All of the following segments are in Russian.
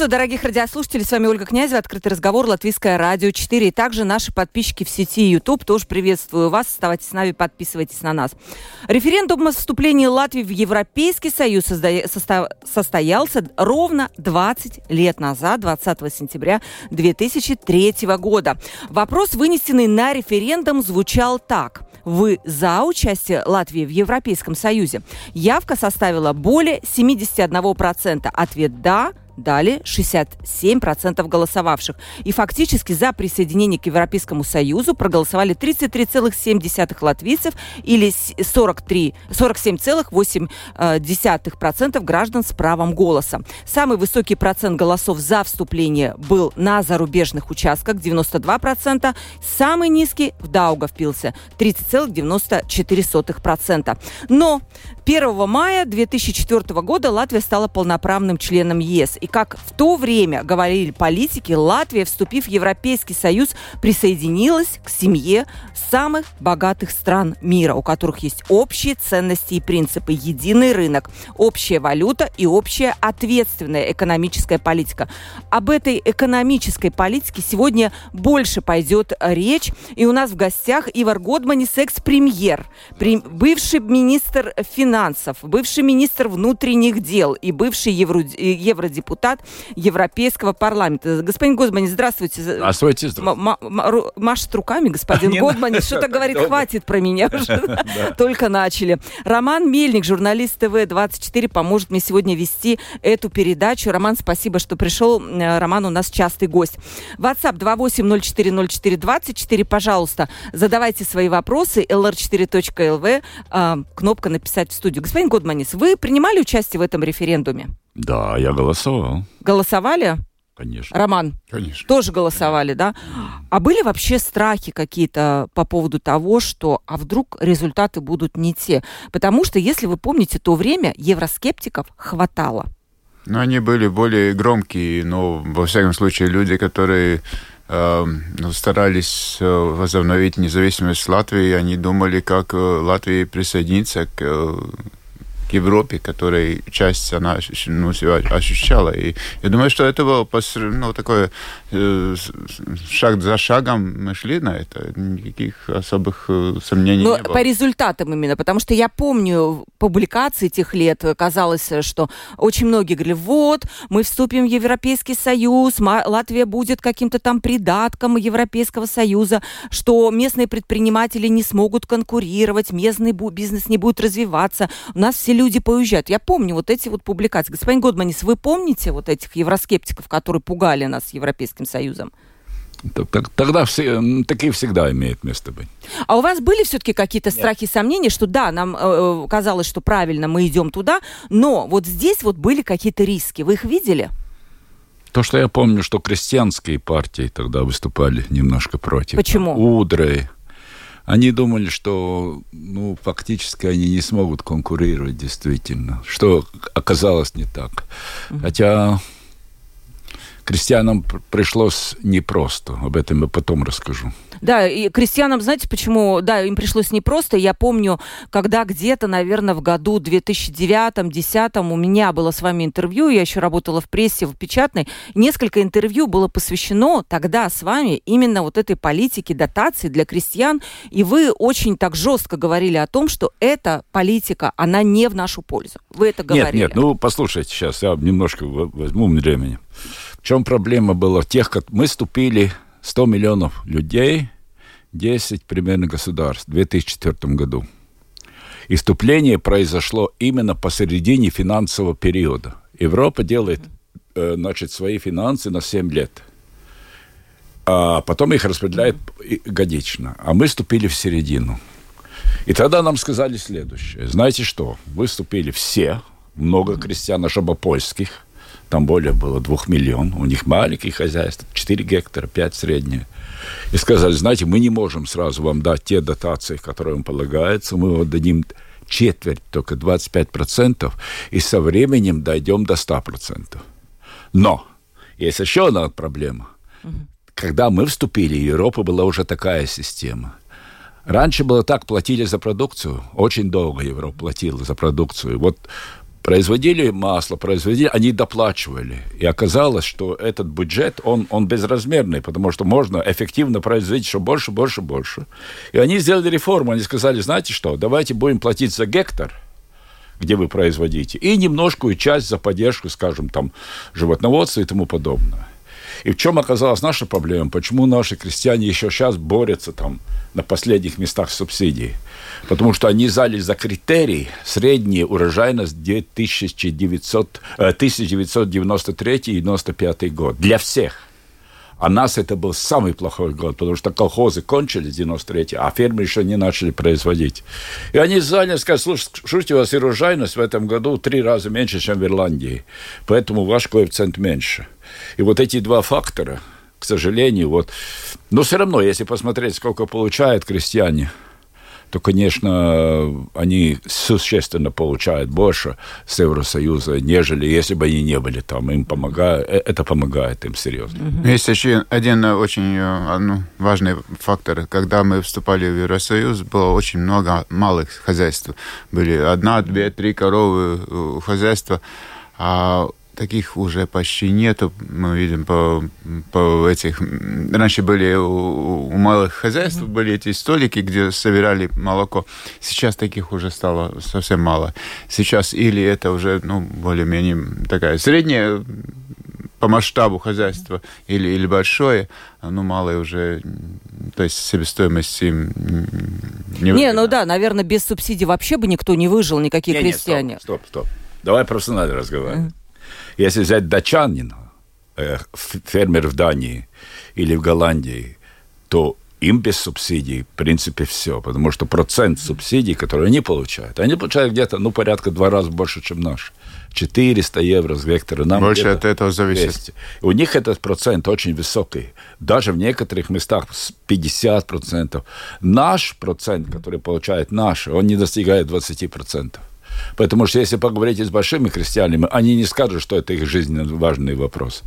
Приветствую, дорогих радиослушателей. С вами Ольга Князева, Открытый разговор, Латвийское радио 4. И также наши подписчики в сети YouTube. Тоже приветствую вас. Оставайтесь с нами, подписывайтесь на нас. Референдум о вступлении Латвии в Европейский Союз состоялся ровно 20 лет назад, 20 сентября 2003 года. Вопрос, вынесенный на референдум, звучал так. Вы за участие Латвии в Европейском Союзе? Явка составила более 71%. Ответ «да», дали 67% голосовавших. И фактически за присоединение к Европейскому Союзу проголосовали 33,7 латвийцев или 43, 47,8% граждан с правом голоса. Самый высокий процент голосов за вступление был на зарубежных участках 92%, самый низкий в Даугавпилсе 30,94%. Но 1 мая 2004 года Латвия стала полноправным членом ЕС. И как в то время говорили политики, Латвия, вступив в Европейский Союз, присоединилась к семье самых богатых стран мира, у которых есть общие ценности и принципы, единый рынок, общая валюта и общая ответственная экономическая политика. Об этой экономической политике сегодня больше пойдет речь. И у нас в гостях Ивар Годманис, экс-премьер, бывший министр финансов, бывший министр внутренних дел и бывший евро, евродепутат Европейского парламента. Господин Гозмани, здравствуйте. Здравствуйте. здравствуйте. Машет руками господин Гозмани, что-то говорит, хватит про меня уже. Только начали. Роман Мельник, журналист ТВ-24, поможет мне сегодня вести эту передачу. Роман, спасибо, что пришел. Э, Роман у нас частый гость. WhatsApp 28040424, пожалуйста, задавайте свои вопросы. lr4.lv, э, кнопка «Написать в студию» студию. Господин Годманис, вы принимали участие в этом референдуме? Да, я голосовал. Голосовали? Конечно. Роман? Конечно. Тоже голосовали, да? А были вообще страхи какие-то по поводу того, что а вдруг результаты будут не те? Потому что, если вы помните то время, евроскептиков хватало. Ну, они были более громкие, но, во всяком случае, люди, которые э, ну, старались э, возобновить независимость Латвии, они думали, как э, Латвия присоединится к к Европе, которой часть она ну, себя ощущала. И я думаю, что это было ну, такое э, шаг за шагом мы шли на это. Никаких особых э, сомнений Но не было. по результатам именно, потому что я помню публикации тех лет, казалось, что очень многие говорили, вот, мы вступим в Европейский Союз, Латвия будет каким-то там придатком Европейского Союза, что местные предприниматели не смогут конкурировать, местный бизнес не будет развиваться. У нас все люди поуезжают. Я помню вот эти вот публикации. Господин Годманис, вы помните вот этих евроскептиков, которые пугали нас Европейским Союзом? Тогда все, такие всегда имеют место быть. А у вас были все-таки какие-то страхи, сомнения, что да, нам э, казалось, что правильно мы идем туда, но вот здесь вот были какие-то риски. Вы их видели? То, что я помню, что крестьянские партии тогда выступали немножко против. Почему? Удры, они думали, что ну, фактически они не смогут конкурировать действительно, что оказалось не так. Хотя крестьянам пришлось непросто, об этом я потом расскажу. Да, и крестьянам, знаете, почему, да, им пришлось непросто. Я помню, когда где-то, наверное, в году 2009-2010 у меня было с вами интервью, я еще работала в прессе, в печатной, несколько интервью было посвящено тогда с вами именно вот этой политике дотаций для крестьян, и вы очень так жестко говорили о том, что эта политика, она не в нашу пользу. Вы это говорили. Нет, нет, ну, послушайте сейчас, я немножко возьму времени. В чем проблема была? Тех, как мы ступили 100 миллионов людей, 10 примерно государств в 2004 году. Иступление произошло именно посередине финансового периода. Европа делает э, значит, свои финансы на 7 лет. А потом их распределяет годично. А мы ступили в середину. И тогда нам сказали следующее. Знаете что? Выступили все, много крестьян, ошибопольских, там более было двух миллионов, у них маленькие хозяйства, 4 гектара, 5 средние. И сказали, знаете, мы не можем сразу вам дать те дотации, которые вам полагаются, мы вам дадим четверть, только 25%, и со временем дойдем до 100%. Но есть еще одна проблема. Угу. Когда мы вступили, Европа была уже такая система. Раньше было так, платили за продукцию. Очень долго Европа платила за продукцию. Вот производили масло, производили, они доплачивали. И оказалось, что этот бюджет, он, он безразмерный, потому что можно эффективно производить все больше, больше, больше. И они сделали реформу, они сказали, знаете что, давайте будем платить за гектар, где вы производите, и немножкую часть за поддержку, скажем, там, животноводства и тому подобное. И в чем оказалась наша проблема? Почему наши крестьяне еще сейчас борются там на последних местах субсидий? Потому что они зали за критерий средняя урожайность 1900, 1993-1995 год. Для всех. А нас это был самый плохой год, потому что колхозы кончились в 93 а фермы еще не начали производить. И они заняли, сказали, слушайте, у вас и урожайность в этом году три раза меньше, чем в Ирландии, поэтому ваш коэффициент меньше. И вот эти два фактора, к сожалению, вот... Но все равно, если посмотреть, сколько получают крестьяне – то, конечно, они существенно получают больше с Евросоюза, нежели если бы они не были там. Им помогает, э, это помогает им серьезно. Есть еще один очень ну, важный фактор. Когда мы вступали в Евросоюз, было очень много малых хозяйств. Были одна, две, три коровы э, хозяйства. А таких уже почти нету. Мы видим по, по этих... Раньше были у, у малых хозяйств были эти столики, где собирали молоко. Сейчас таких уже стало совсем мало. Сейчас или это уже, ну, более-менее такая средняя по масштабу хозяйства или, или большое, ну, малое уже, то есть себестоимость им не Не, ну да, наверное, без субсидий вообще бы никто не выжил, никакие не, крестьяне. Не, стоп, стоп, стоп. Давай профессионально разговаривать. Если взять датчанин, э, фермер в Дании или в Голландии, то им без субсидий, в принципе, все. Потому что процент субсидий, которые они получают, они получают где-то, ну, порядка два раза больше, чем наш. 400 евро с гектара. Нам Больше от этого зависит. 200. У них этот процент очень высокий. Даже в некоторых местах 50%. Наш процент, который получает наши, он не достигает 20%. Потому что если поговорить с большими крестьянами, они не скажут, что это их жизненно важный вопрос.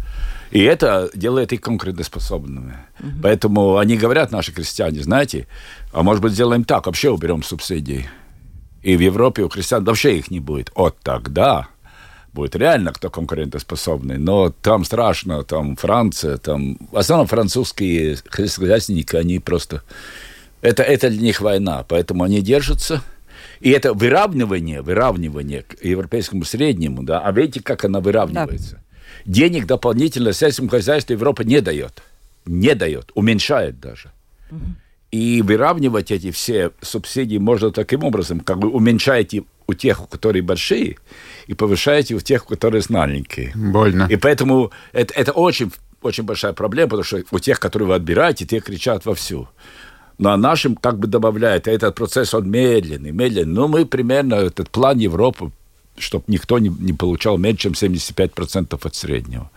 И это делает их конкурентоспособными. Угу. Поэтому они говорят, наши крестьяне, знаете, а может быть, сделаем так, вообще уберем субсидии. И в Европе у крестьян вообще их не будет. Вот тогда будет реально кто конкурентоспособный. Но там страшно, там Франция, там... В основном французские хозяйственники, они просто... Это, это для них война, поэтому они держатся – и это выравнивание, выравнивание к европейскому среднему, да, а видите, как она выравнивается. Да. Денег дополнительно сельскому хозяйству Европа не дает. Не дает, уменьшает даже. Угу. И выравнивать эти все субсидии можно таким образом, как бы уменьшаете у тех, которые большие, и повышаете у тех, которые маленькие. Больно. И поэтому это, это очень, очень большая проблема, потому что у тех, которые вы отбираете, те кричат вовсю. Ну, а нашим как бы добавляет, этот процесс, он медленный, медленный. Но мы примерно, этот план Европы, чтобы никто не, не получал меньше, чем 75% от среднего.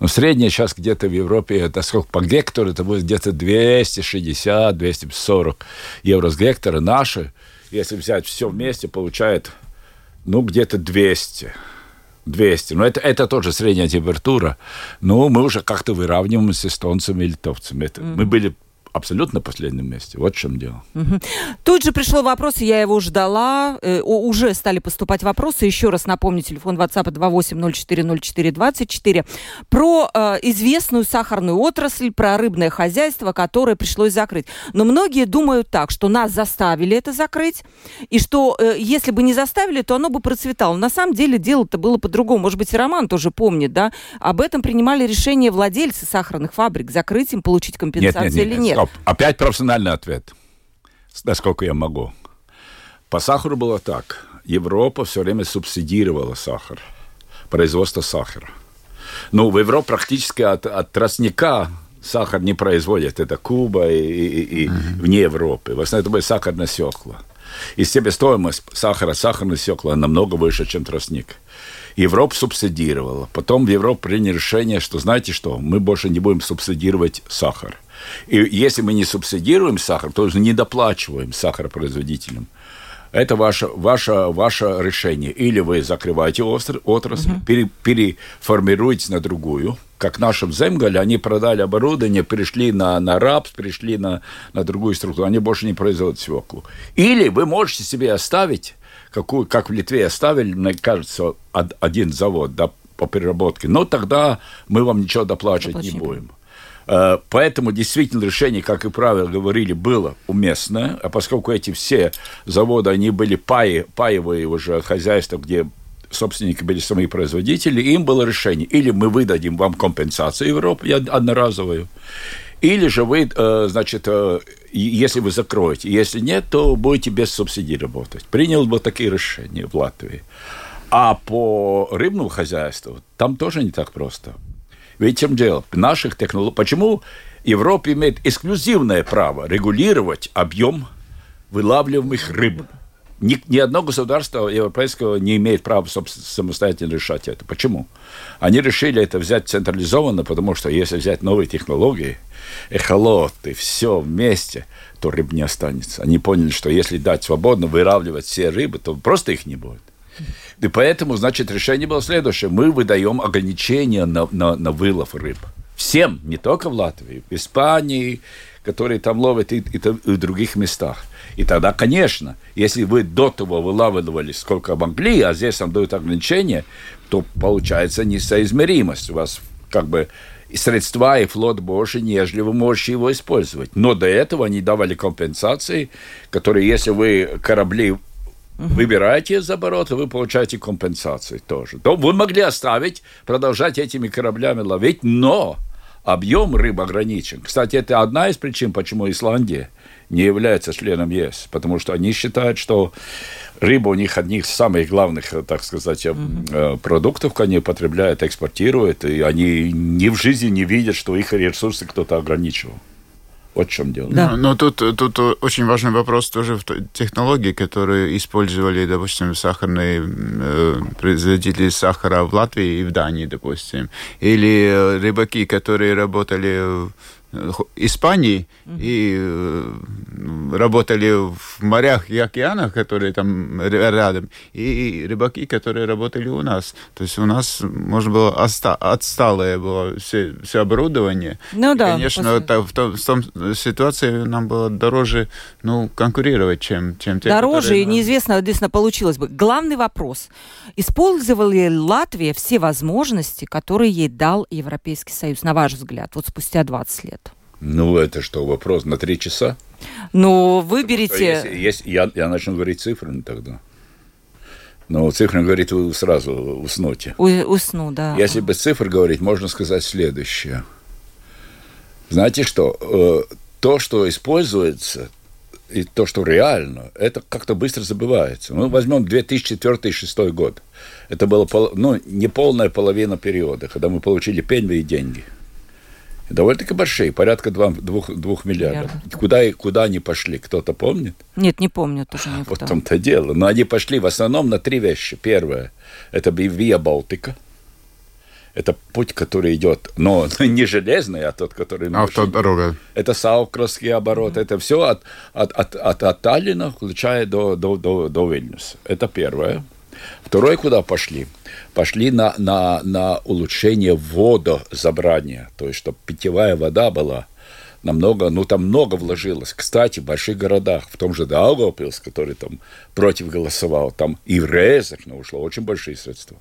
Но среднее сейчас где-то в Европе, это сколько по гектару, это будет где-то 260-240 евро с гектара. Наши, если взять все вместе, получает, ну, где-то 200. 200. Но это, это тоже средняя температура. Ну, мы уже как-то выравниваем с эстонцами и литовцами. Это, mm-hmm. Мы были абсолютно последнем месте. Вот в чем дело. Угу. Тут же пришло вопрос, я его ждала. Э, уже стали поступать вопросы. Еще раз напомню, телефон WhatsApp 28040424. Про э, известную сахарную отрасль, про рыбное хозяйство, которое пришлось закрыть. Но многие думают так, что нас заставили это закрыть, и что э, если бы не заставили, то оно бы процветало. На самом деле дело-то было по-другому. Может быть, Роман тоже помнит, да? Об этом принимали решение владельцы сахарных фабрик, закрыть им, получить компенсацию нет, нет, нет, или нет. Стоп. Опять профессиональный ответ. Насколько я могу. По сахару было так. Европа все время субсидировала сахар, производство сахара. Ну, в Европе практически от, от тростника сахар не производят. Это Куба и, и, и mm-hmm. вне Европы. В основном это были сахарные свекла. И себестоимость сахара, сахарного свекла намного выше, чем тростник. Европа субсидировала. Потом в Европе приняли решение, что, знаете что, мы больше не будем субсидировать сахар. И если мы не субсидируем сахар, то не доплачиваем сахаропроизводителям. Это ваше, ваше, ваше решение. Или вы закрываете отрасль, угу. пере, переформируете на другую. Как нашим Земгале, они продали оборудование, перешли на, на рапс, перешли на, на другую структуру. Они больше не производят свеклу. Или вы можете себе оставить, какую, как в Литве оставили, мне кажется, один завод да, по переработке. Но тогда мы вам ничего доплачивать не будем. Э, поэтому действительно решение, как и правило говорили, было уместное, а поскольку эти все заводы, они были паи, паевые уже хозяйства, где собственники были сами производители, им было решение, или мы выдадим вам компенсацию Европы одноразовую, или же вы, э, значит, э, если вы закроете, если нет, то будете без субсидий работать. Принял бы такие решения в Латвии. А по рыбному хозяйству там тоже не так просто. Ведь чем дело? Наших технологий... Почему Европа имеет эксклюзивное право регулировать объем вылавливаемых рыб? Ни, ни одно государство европейского не имеет права самостоятельно решать это. Почему? Они решили это взять централизованно, потому что если взять новые технологии, эхолот и все вместе, то рыб не останется. Они поняли, что если дать свободно вылавливать все рыбы, то просто их не будет. И поэтому, значит, решение было следующее. Мы выдаем ограничения на, на, на вылов рыб. Всем, не только в Латвии, в Испании, которые там ловят и, и, и в других местах. И тогда, конечно, если вы до того вылавливали сколько могли, а здесь вам дают ограничения, то получается несоизмеримость. У вас как бы и средства, и флот больше, нежели вы можете его использовать. Но до этого они давали компенсации, которые, если вы корабли Угу. Выбираете из оборота, вы получаете компенсации тоже. То вы могли оставить, продолжать этими кораблями ловить, но объем рыбы ограничен. Кстати, это одна из причин, почему Исландия не является членом ЕС, потому что они считают, что рыба у них одних из самых главных, так сказать, mm продуктов, они потребляют, экспортируют, и они ни в жизни не видят, что их ресурсы кто-то ограничивал. Вот в чем дело. Да. Но, тут, тут очень важный вопрос тоже в технологии, которые использовали, допустим, сахарные э, производители сахара в Латвии и в Дании, допустим. Или э, рыбаки, которые работали Испании mm-hmm. и э, работали в морях и океанах, которые там рядом, и рыбаки, которые работали у нас. То есть у нас, можно было, оста- отсталое было все, все оборудование. Ну и, да. Конечно, после... в, том, в том ситуации нам было дороже ну, конкурировать, чем, чем те, Дороже, которые... и неизвестно, действительно, получилось бы. Главный вопрос. Использовала ли Латвия все возможности, которые ей дал Европейский Союз, на ваш взгляд, вот спустя 20 лет? Ну, это что, вопрос на три часа? Ну, выберите... Если, если, я, я начну говорить цифрами тогда. Но цифры говорит, вы сразу уснете. У, усну, да. Если без цифр говорить, можно сказать следующее. Знаете что? Э, то, что используется, и то, что реально, это как-то быстро забывается. Мы возьмем 2004-2006 год. Это было ну, не полная половина периода, когда мы получили первые деньги – довольно-таки большие, порядка 2, 2, 2 миллиардов. Миллиард. Куда, куда они пошли, кто-то помнит? Нет, не помню тоже никто. Вот в том-то дело. Но они пошли в основном на три вещи. Первое – это Виа Балтика. Это путь, который идет, но не железный, а тот, который... Автодорога. Это Саукровский оборот. Mm-hmm. Это все от, от, от, от, от Таллина, включая до, до, до, до Вильнюса. Это первое. Второе, куда пошли? Пошли на, на, на улучшение водозабрания, то есть, чтобы питьевая вода была намного, ну, там много вложилось. Кстати, в больших городах, в том же Даугавпилс, который там против голосовал, там и в Резерно ушло очень большие средства.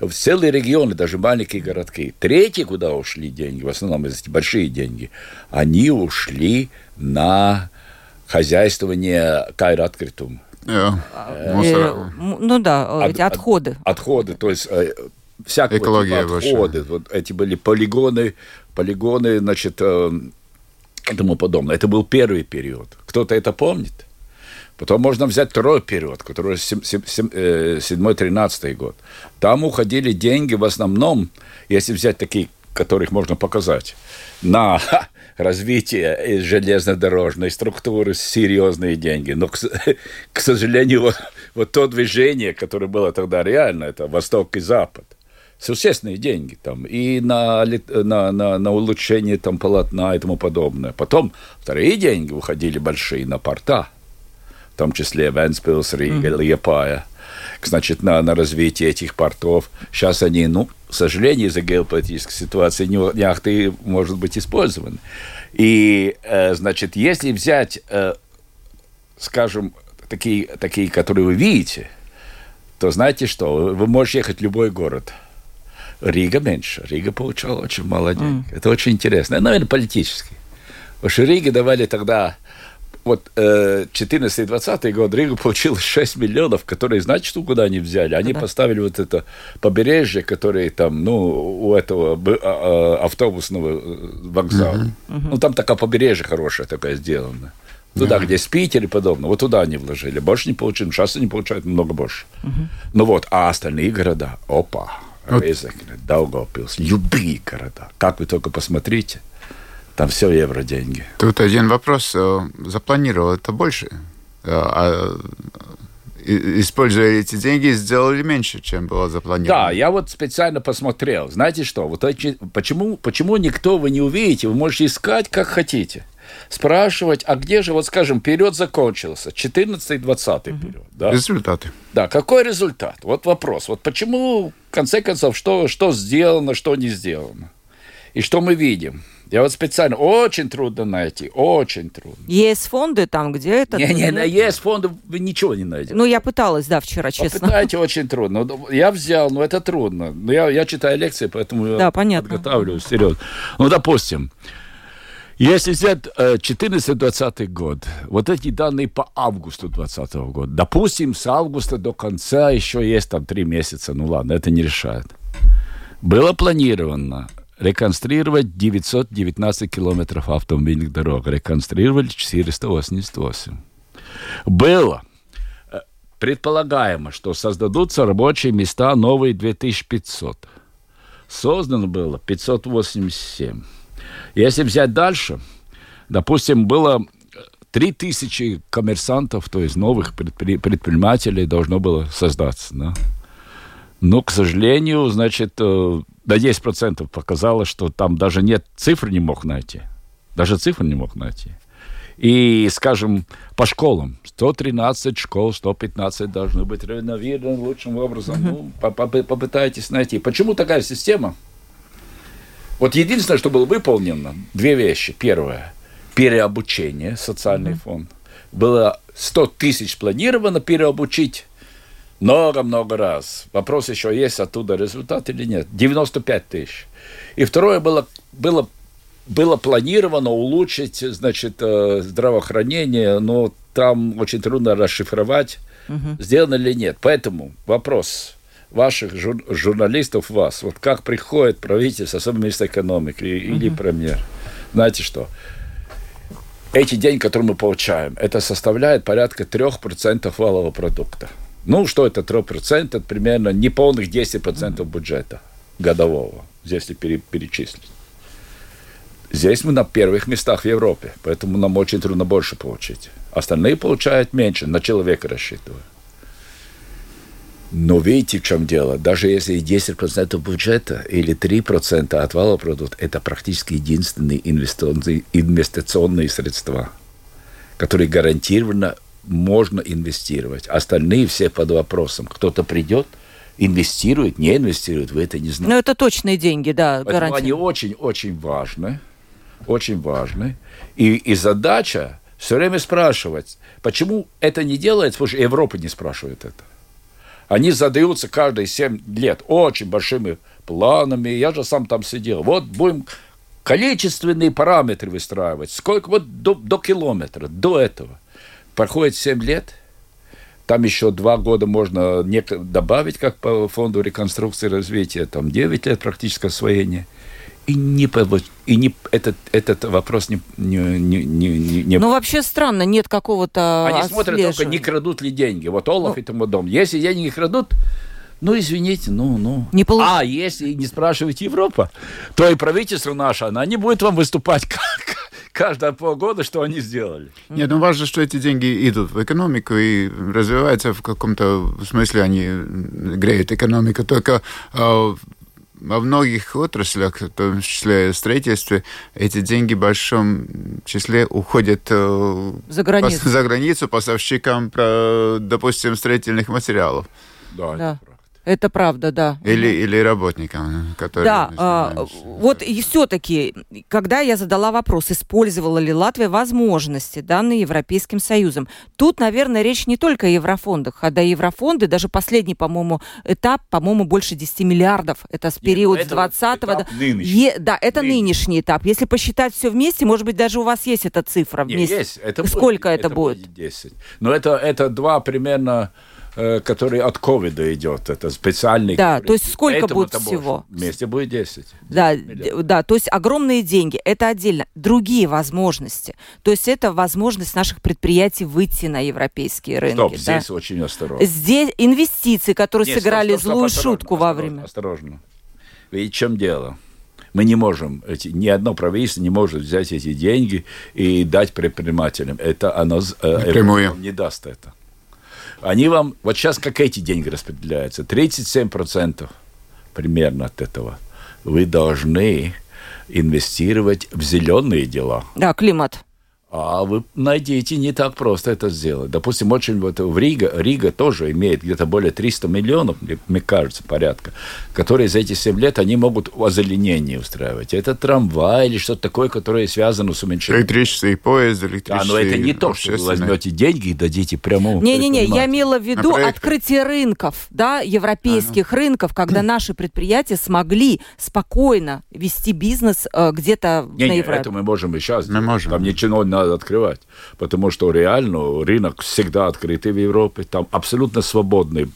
В целые регионы, даже маленькие городки. Третьи, куда ушли деньги, в основном эти большие деньги, они ушли на хозяйствование кайраткритум, Yeah. Э, ну да, эти от, отходы. Отходы, то есть э, всякие Экология типа отходы. Вот эти были полигоны, полигоны, значит, э, и тому подобное. Это был первый период. Кто-то это помнит? Потом можно взять второй период, который 7-13 год. Там уходили деньги в основном, если взять такие которых можно показать, на развитие железнодорожной структуры серьезные деньги. Но, к, к сожалению, вот, вот то движение, которое было тогда реально, это Восток и Запад, существенные деньги там и на, на, на, на улучшение там полотна и тому подобное. Потом вторые деньги выходили большие на порта, в том числе Венспилс, Рига, mm-hmm. Лиепая значит, на, на развитие этих портов. Сейчас они, ну, к сожалению, из-за геополитической ситуации, не, ахти может быть использованы. И, э, значит, если взять, э, скажем, такие, такие, которые вы видите, то знаете что, вы можете ехать в любой город. Рига меньше. Рига получала очень мало денег. Mm. Это очень интересно. Наверное, политически. Потому что Риге давали тогда вот э, 14-20 год Рига получил 6 миллионов, которые, знаете, что куда они взяли? Они да. поставили вот это побережье, которое там, ну, у этого а, а, автобусного э, вокзала. Угу. Ну, там такая побережье хорошее такое сделано. Туда, угу. где Питер и подобное. Вот туда они вложили. Больше не получили. Сейчас они получают много больше. Угу. Ну вот, а остальные города, опа, вот. Резекне, Даугавпилс, любые города. Как вы только посмотрите – там все евро деньги. Тут один вопрос. Э, запланировал это больше? Э, а используя эти деньги, сделали меньше, чем было запланировано. Да, я вот специально посмотрел. Знаете что? Вот почему, почему никто вы не увидите? Вы можете искать, как хотите. Спрашивать, а где же, вот скажем, период закончился, 14-20 период. Да? Результаты. Да, какой результат? Вот вопрос. Вот почему, в конце концов, что, что сделано, что не сделано? И что мы видим? Я вот специально, очень трудно найти, очень трудно. Есть фонды там, где это? Не, не, на есть фонды вы ничего не найдете. Ну, я пыталась, да, вчера, честно. Попытайте, очень трудно. Я взял, но это трудно. Но я, я читаю лекции, поэтому да, я понятно. подготавливаюсь вперед. Ну, допустим, если взять 14-20 э, год, вот эти данные по августу 2020 года, допустим, с августа до конца еще есть там три месяца, ну ладно, это не решает. Было планировано реконструировать 919 километров автомобильных дорог. Реконструировали 488. Было э, предполагаемо, что создадутся рабочие места новые 2500. Создано было 587. Если взять дальше, допустим, было 3000 коммерсантов, то есть новых предпринимателей должно было создаться. Да? Но, к сожалению, значит, до 10% показало, что там даже нет цифр не мог найти. Даже цифр не мог найти. И, скажем, по школам. 113 школ, 115 должны быть реновированы лучшим образом. Ну, попытайтесь найти. Почему такая система? Вот единственное, что было выполнено, две вещи. Первое, переобучение, социальный фонд. Было 100 тысяч планировано переобучить много-много раз. Вопрос еще, есть оттуда результат или нет. 95 тысяч. И второе было, было, было планировано улучшить, значит, э, здравоохранение, но там очень трудно расшифровать, угу. сделано или нет. Поэтому вопрос ваших жур, журналистов, вас, вот как приходит правительство, особенно министр экономики или угу. премьер, знаете что, эти деньги, которые мы получаем, это составляет порядка 3% валового продукта. Ну, что это 3%? Это примерно неполных 10% бюджета годового, если перечислить. Здесь мы на первых местах в Европе, поэтому нам очень трудно больше получить. Остальные получают меньше, на человека рассчитывая. Но видите, в чем дело? Даже если 10% бюджета или 3% от вала продукта, это практически единственные инвестиционные, инвестиционные средства, которые гарантированно можно инвестировать. Остальные все под вопросом. Кто-то придет, инвестирует, не инвестирует, вы это не знаете. Но это точные деньги, да, гарантия. Они очень-очень важны, очень важны. И, и задача все время спрашивать, почему это не делается, потому что Европа не спрашивает это. Они задаются каждые 7 лет очень большими планами. Я же сам там сидел. Вот будем количественные параметры выстраивать. Сколько? Вот до, до километра, до этого. Проходит 7 лет, там еще два года можно добавить, как по фонду реконструкции и развития, там 9 лет практическое освоение. И, не, и не, этот, этот вопрос не, не, не, не, не... Ну, вообще странно, нет какого-то Они смотрят только, не крадут ли деньги. Вот Олаф ну... и тому дом. Если деньги крадут, Ну, извините, ну, ну. Не получ- А если не спрашивает Европа, то и правительство наше, она не будет вам выступать как каждые полгода, что они сделали. Нет, ну важно, что эти деньги идут в экономику и развиваются в каком-то смысле, они греют экономику. Только э, во многих отраслях, в том числе строительстве, эти деньги в большом числе уходят э, За границу. По, за границу поставщикам, про, допустим, строительных материалов. Да, Да. Это правда. Это да. Или, или работникам, которые... Да, а, вот и все-таки, когда я задала вопрос, использовала ли Латвия возможности, данные Европейским Союзом, тут, наверное, речь не только о еврофондах, а до еврофонды, даже последний, по-моему, этап, по-моему, больше 10 миллиардов, это с Нет, период с это 20 этап до... нынешний. Е- да, это Нынешний. нынешний этап. Если посчитать все вместе, может быть, даже у вас есть эта цифра вместе. есть. Это будет- Сколько это, будет? 10. Но это, это два примерно, э, которые от ковида идет. Это специальный. Да, который- то есть сколько Поэтому-то будет всего? Вместе будет 10. Да, миллиардов. д- да, то есть огромные деньги, это отдельно. Другие возможности, то есть это возможность наших предприятий выйти на европейские рынки. Стоп, да. здесь очень осторожно. Здесь инвестиции, которые Нет, сыграли стоп, стоп, злую осторожно, шутку во осторожно, время. Осторожно. Ведь в чем дело? Мы не можем, эти, ни одно правительство не может взять эти деньги и дать предпринимателям. Это оно э, Напрямую. Не даст это. Они вам, вот сейчас как эти деньги распределяются, 37% примерно от этого вы должны инвестировать в зеленые дела. Да, климат. А вы найдите, не так просто это сделать. Допустим, очень вот в Рига, Рига тоже имеет где-то более 300 миллионов, мне, кажется, порядка, которые за эти 7 лет они могут озеленение устраивать. Это трамвай или что-то такое, которое связано с уменьшением. Электрический поезд, Да, электрический... но это не то, что вы возьмете деньги и дадите прямому Не-не-не, я имела в виду открытие рынков, да, европейских рынков, когда наши предприятия смогли спокойно вести бизнес э, где-то Не, на не, Европе. это мы можем и сейчас. Мы можем. Там ничего не надо открывать. Потому что реально рынок всегда открытый в Европе. Там абсолютно свободный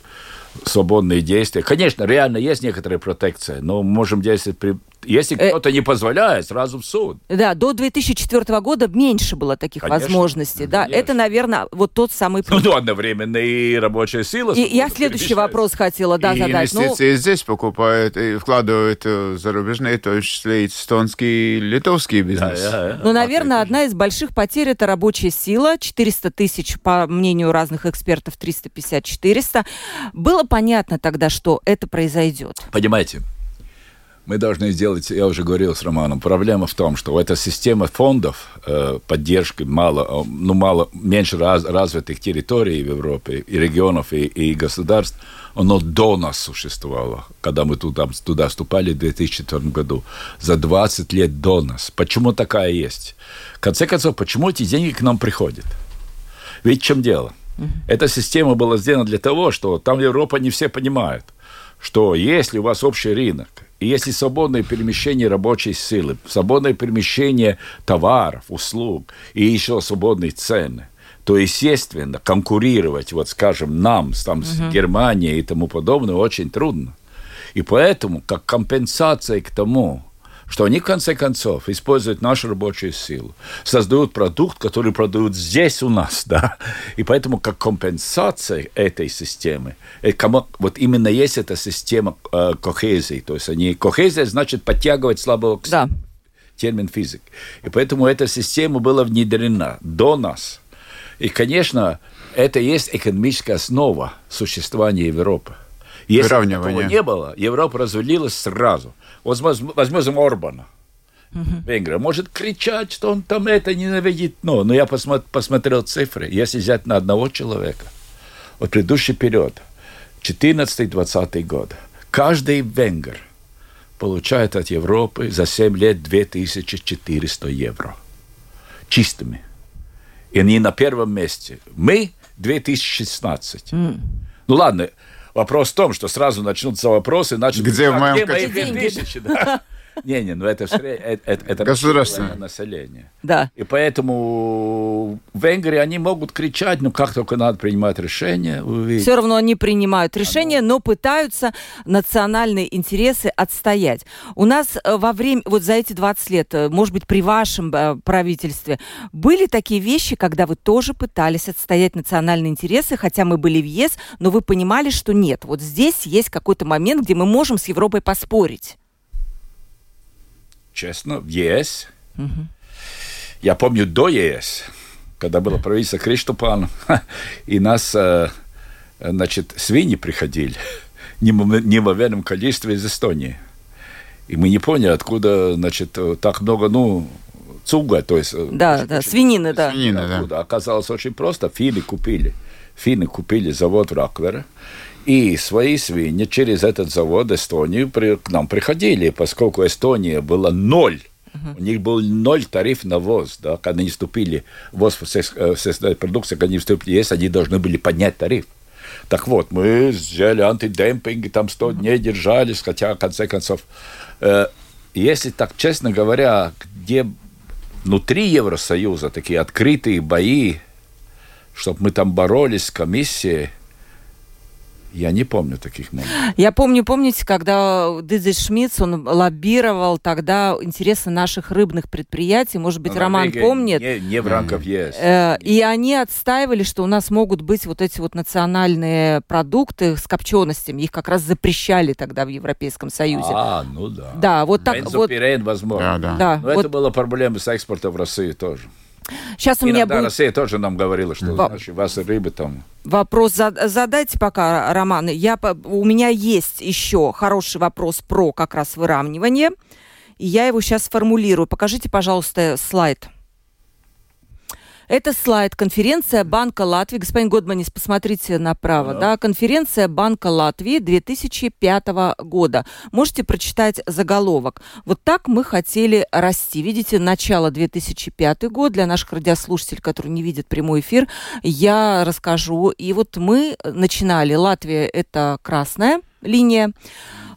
свободные действия. Конечно, реально есть некоторая протекция, но можем действовать при... Если Э, кто-то не позволяет, сразу в суд. Да, до 2004 года меньше было таких Конечно, возможностей. Да, конечно. это, наверное, вот тот самый Ну, путь. ну, одновременно и рабочая сила. И я следующий вопрос хотела да, и задать. Ну, инвестиции здесь покупают и вкладывают э, зарубежные, в том числе и эстонский, литовский Да, бизнес. да, да. Ну, наверное, одна из больших потерь это рабочая сила. 400 тысяч, по мнению разных экспертов, 350-400. Было понятно тогда, что это произойдет. Понимаете, мы должны сделать, я уже говорил с Романом, проблема в том, что эта система фондов э, поддержки мало, э, ну, мало, меньше раз, развитых территорий в Европе, и регионов, и, и государств, оно до нас существовало, когда мы туда, туда вступали в 2004 году, за 20 лет до нас. Почему такая есть? В конце концов, почему эти деньги к нам приходят? Ведь в чем дело? Эта система была сделана для того, что там Европа не все понимают, что если у вас общий рынок, если свободное перемещение рабочей силы, свободное перемещение товаров, услуг и еще свободные цены, то, естественно, конкурировать, вот скажем, нам там, с Германией и тому подобное очень трудно. И поэтому, как компенсация к тому, что они, в конце концов, используют нашу рабочую силу, создают продукт, который продают здесь у нас, да, и поэтому как компенсация этой системы, э, вот именно есть эта система э, кохезии, то есть они, кохезия значит подтягивать слабого к Да. термин физик. И поэтому эта система была внедрена до нас. И, конечно, это есть экономическая основа существования Европы. Если Выравнивание. этого не было, Европа развалилась сразу. Вот возьм- возьмем Орбана. Венгрия может кричать, что он там это ненавидит. Но, но я посмо- посмотрел цифры. Если взять на одного человека, вот предыдущий период, 14-20 год, каждый венгер получает от Европы за 7 лет 2400 евро. Чистыми. И они на первом месте. Мы 2016. Ну ладно, вопрос в том, что сразу начнутся вопросы. Начнут, Где в «А моем где мои кошельке?» 2000, да? Не, не, ну это, это, это государственное население. Да. И поэтому в Венгрии они могут кричать, но как только надо принимать решение, Все равно они принимают решения, но пытаются национальные интересы отстоять. У нас э, во время, вот за эти 20 лет, э, может быть, при вашем э, правительстве, были такие вещи, когда вы тоже пытались отстоять национальные интересы, хотя мы были в ЕС, но вы понимали, что нет, вот здесь есть какой-то момент, где мы можем с Европой поспорить честно, в ЕС. Угу. Я помню до ЕС, когда было правительство Криштопан, и нас, э, значит, свиньи приходили в неимоверном количестве из Эстонии. И мы не поняли, откуда, значит, так много, ну, цуга, то есть... Э, да, да, свинины, да. Свинины, да. Оказалось очень просто. Финны купили. Финны купили завод в Раквере. И свои свиньи через этот завод Эстонию при, к нам приходили, поскольку Эстония была ноль. У них был ноль тариф на ВОЗ, да, когда они вступили, ВОЗ сельскохозяйственная продукция, когда они вступили в ЕС, они должны были поднять тариф. Так вот, мы сделали антидемпинг, там 100 дней держались, хотя, в конце концов, э, если так честно говоря, где внутри Евросоюза такие открытые бои, чтобы мы там боролись с комиссией, я не помню таких моментов. Я помню, помните, когда Дидзи Шмидц, он лоббировал тогда интересы наших рыбных предприятий, может быть, Но Роман помнит. Не, не в рамках ЕС. Э, и они отстаивали, что у нас могут быть вот эти вот национальные продукты с копченостями. Их как раз запрещали тогда в Европейском Союзе. А, ну да. Да, вот так вот. возможно. Да, да. да Но вот. это была проблема с экспортом в Россию тоже. Сейчас у меня будет... Россия тоже нам говорила, что Во... значит, вас рыбы там... Вопрос задайте пока, Роман. Я, у меня есть еще хороший вопрос про как раз выравнивание. И я его сейчас сформулирую. Покажите, пожалуйста, слайд. Это слайд конференция Банка Латвии. Господин Годманис, посмотрите направо. Да. да, конференция Банка Латвии 2005 года. Можете прочитать заголовок. Вот так мы хотели расти. Видите, начало 2005 год. Для наших радиослушателей, которые не видят прямой эфир, я расскажу. И вот мы начинали. Латвия это красная линия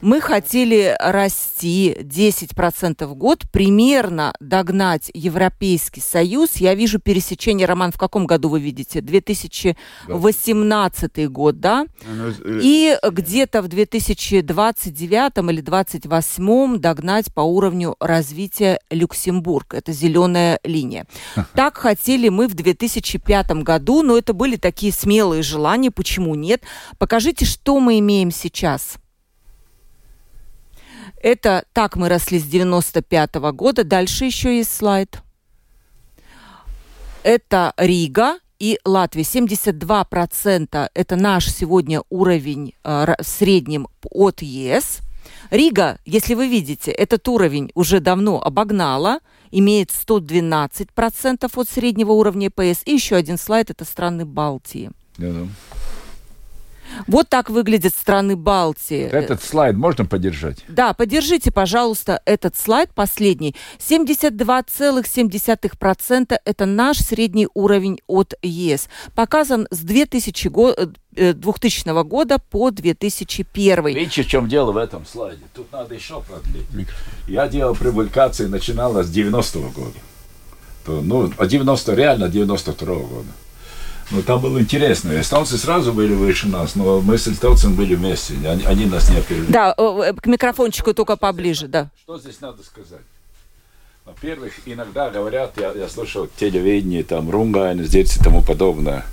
мы хотели расти 10% в год, примерно догнать Европейский Союз. Я вижу пересечение, Роман, в каком году вы видите? 2018 год, да? Э, И где-то в 2029 или 2028 догнать по уровню развития Люксембург. Это зеленая линия. Так хотели мы в 2005 году, но это были такие смелые желания. Почему нет? Покажите, что мы имеем сейчас. Это так мы росли с 95 -го года. Дальше еще есть слайд. Это Рига и Латвия. 72% это наш сегодня уровень э, в среднем от ЕС. Рига, если вы видите, этот уровень уже давно обогнала, имеет 112% от среднего уровня ПС. И еще один слайд – это страны Балтии. Yeah, вот так выглядят страны Балтии. Этот слайд можно поддержать? Да, поддержите, пожалуйста, этот слайд последний. 72,7% это наш средний уровень от ЕС. Показан с 2000 года 2000 э, года по 2001. Видите, в чем дело в этом слайде? Тут надо еще продлить. Я делал публикации, начинала с 90-го года. Ну, а 90 реально 92-го года. Ну, там было интересно. Эстонцы сразу были выше нас, но мы с эстонцами были вместе. Они, они нас не опередили. Да, э, к микрофончику только поближе, да. Что здесь надо сказать? Во-первых, иногда говорят, я, я слышал телевидение, там, рунгайн, здесь и тому подобное.